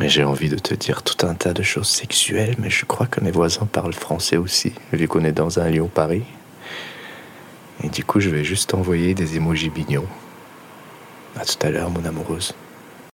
Mais j'ai envie de te dire tout un tas de choses sexuelles, mais je crois que mes voisins parlent français aussi, vu qu'on est dans un Lyon-Paris. Et du coup, je vais juste envoyer des émojis bignons. À tout à l'heure, mon amoureuse.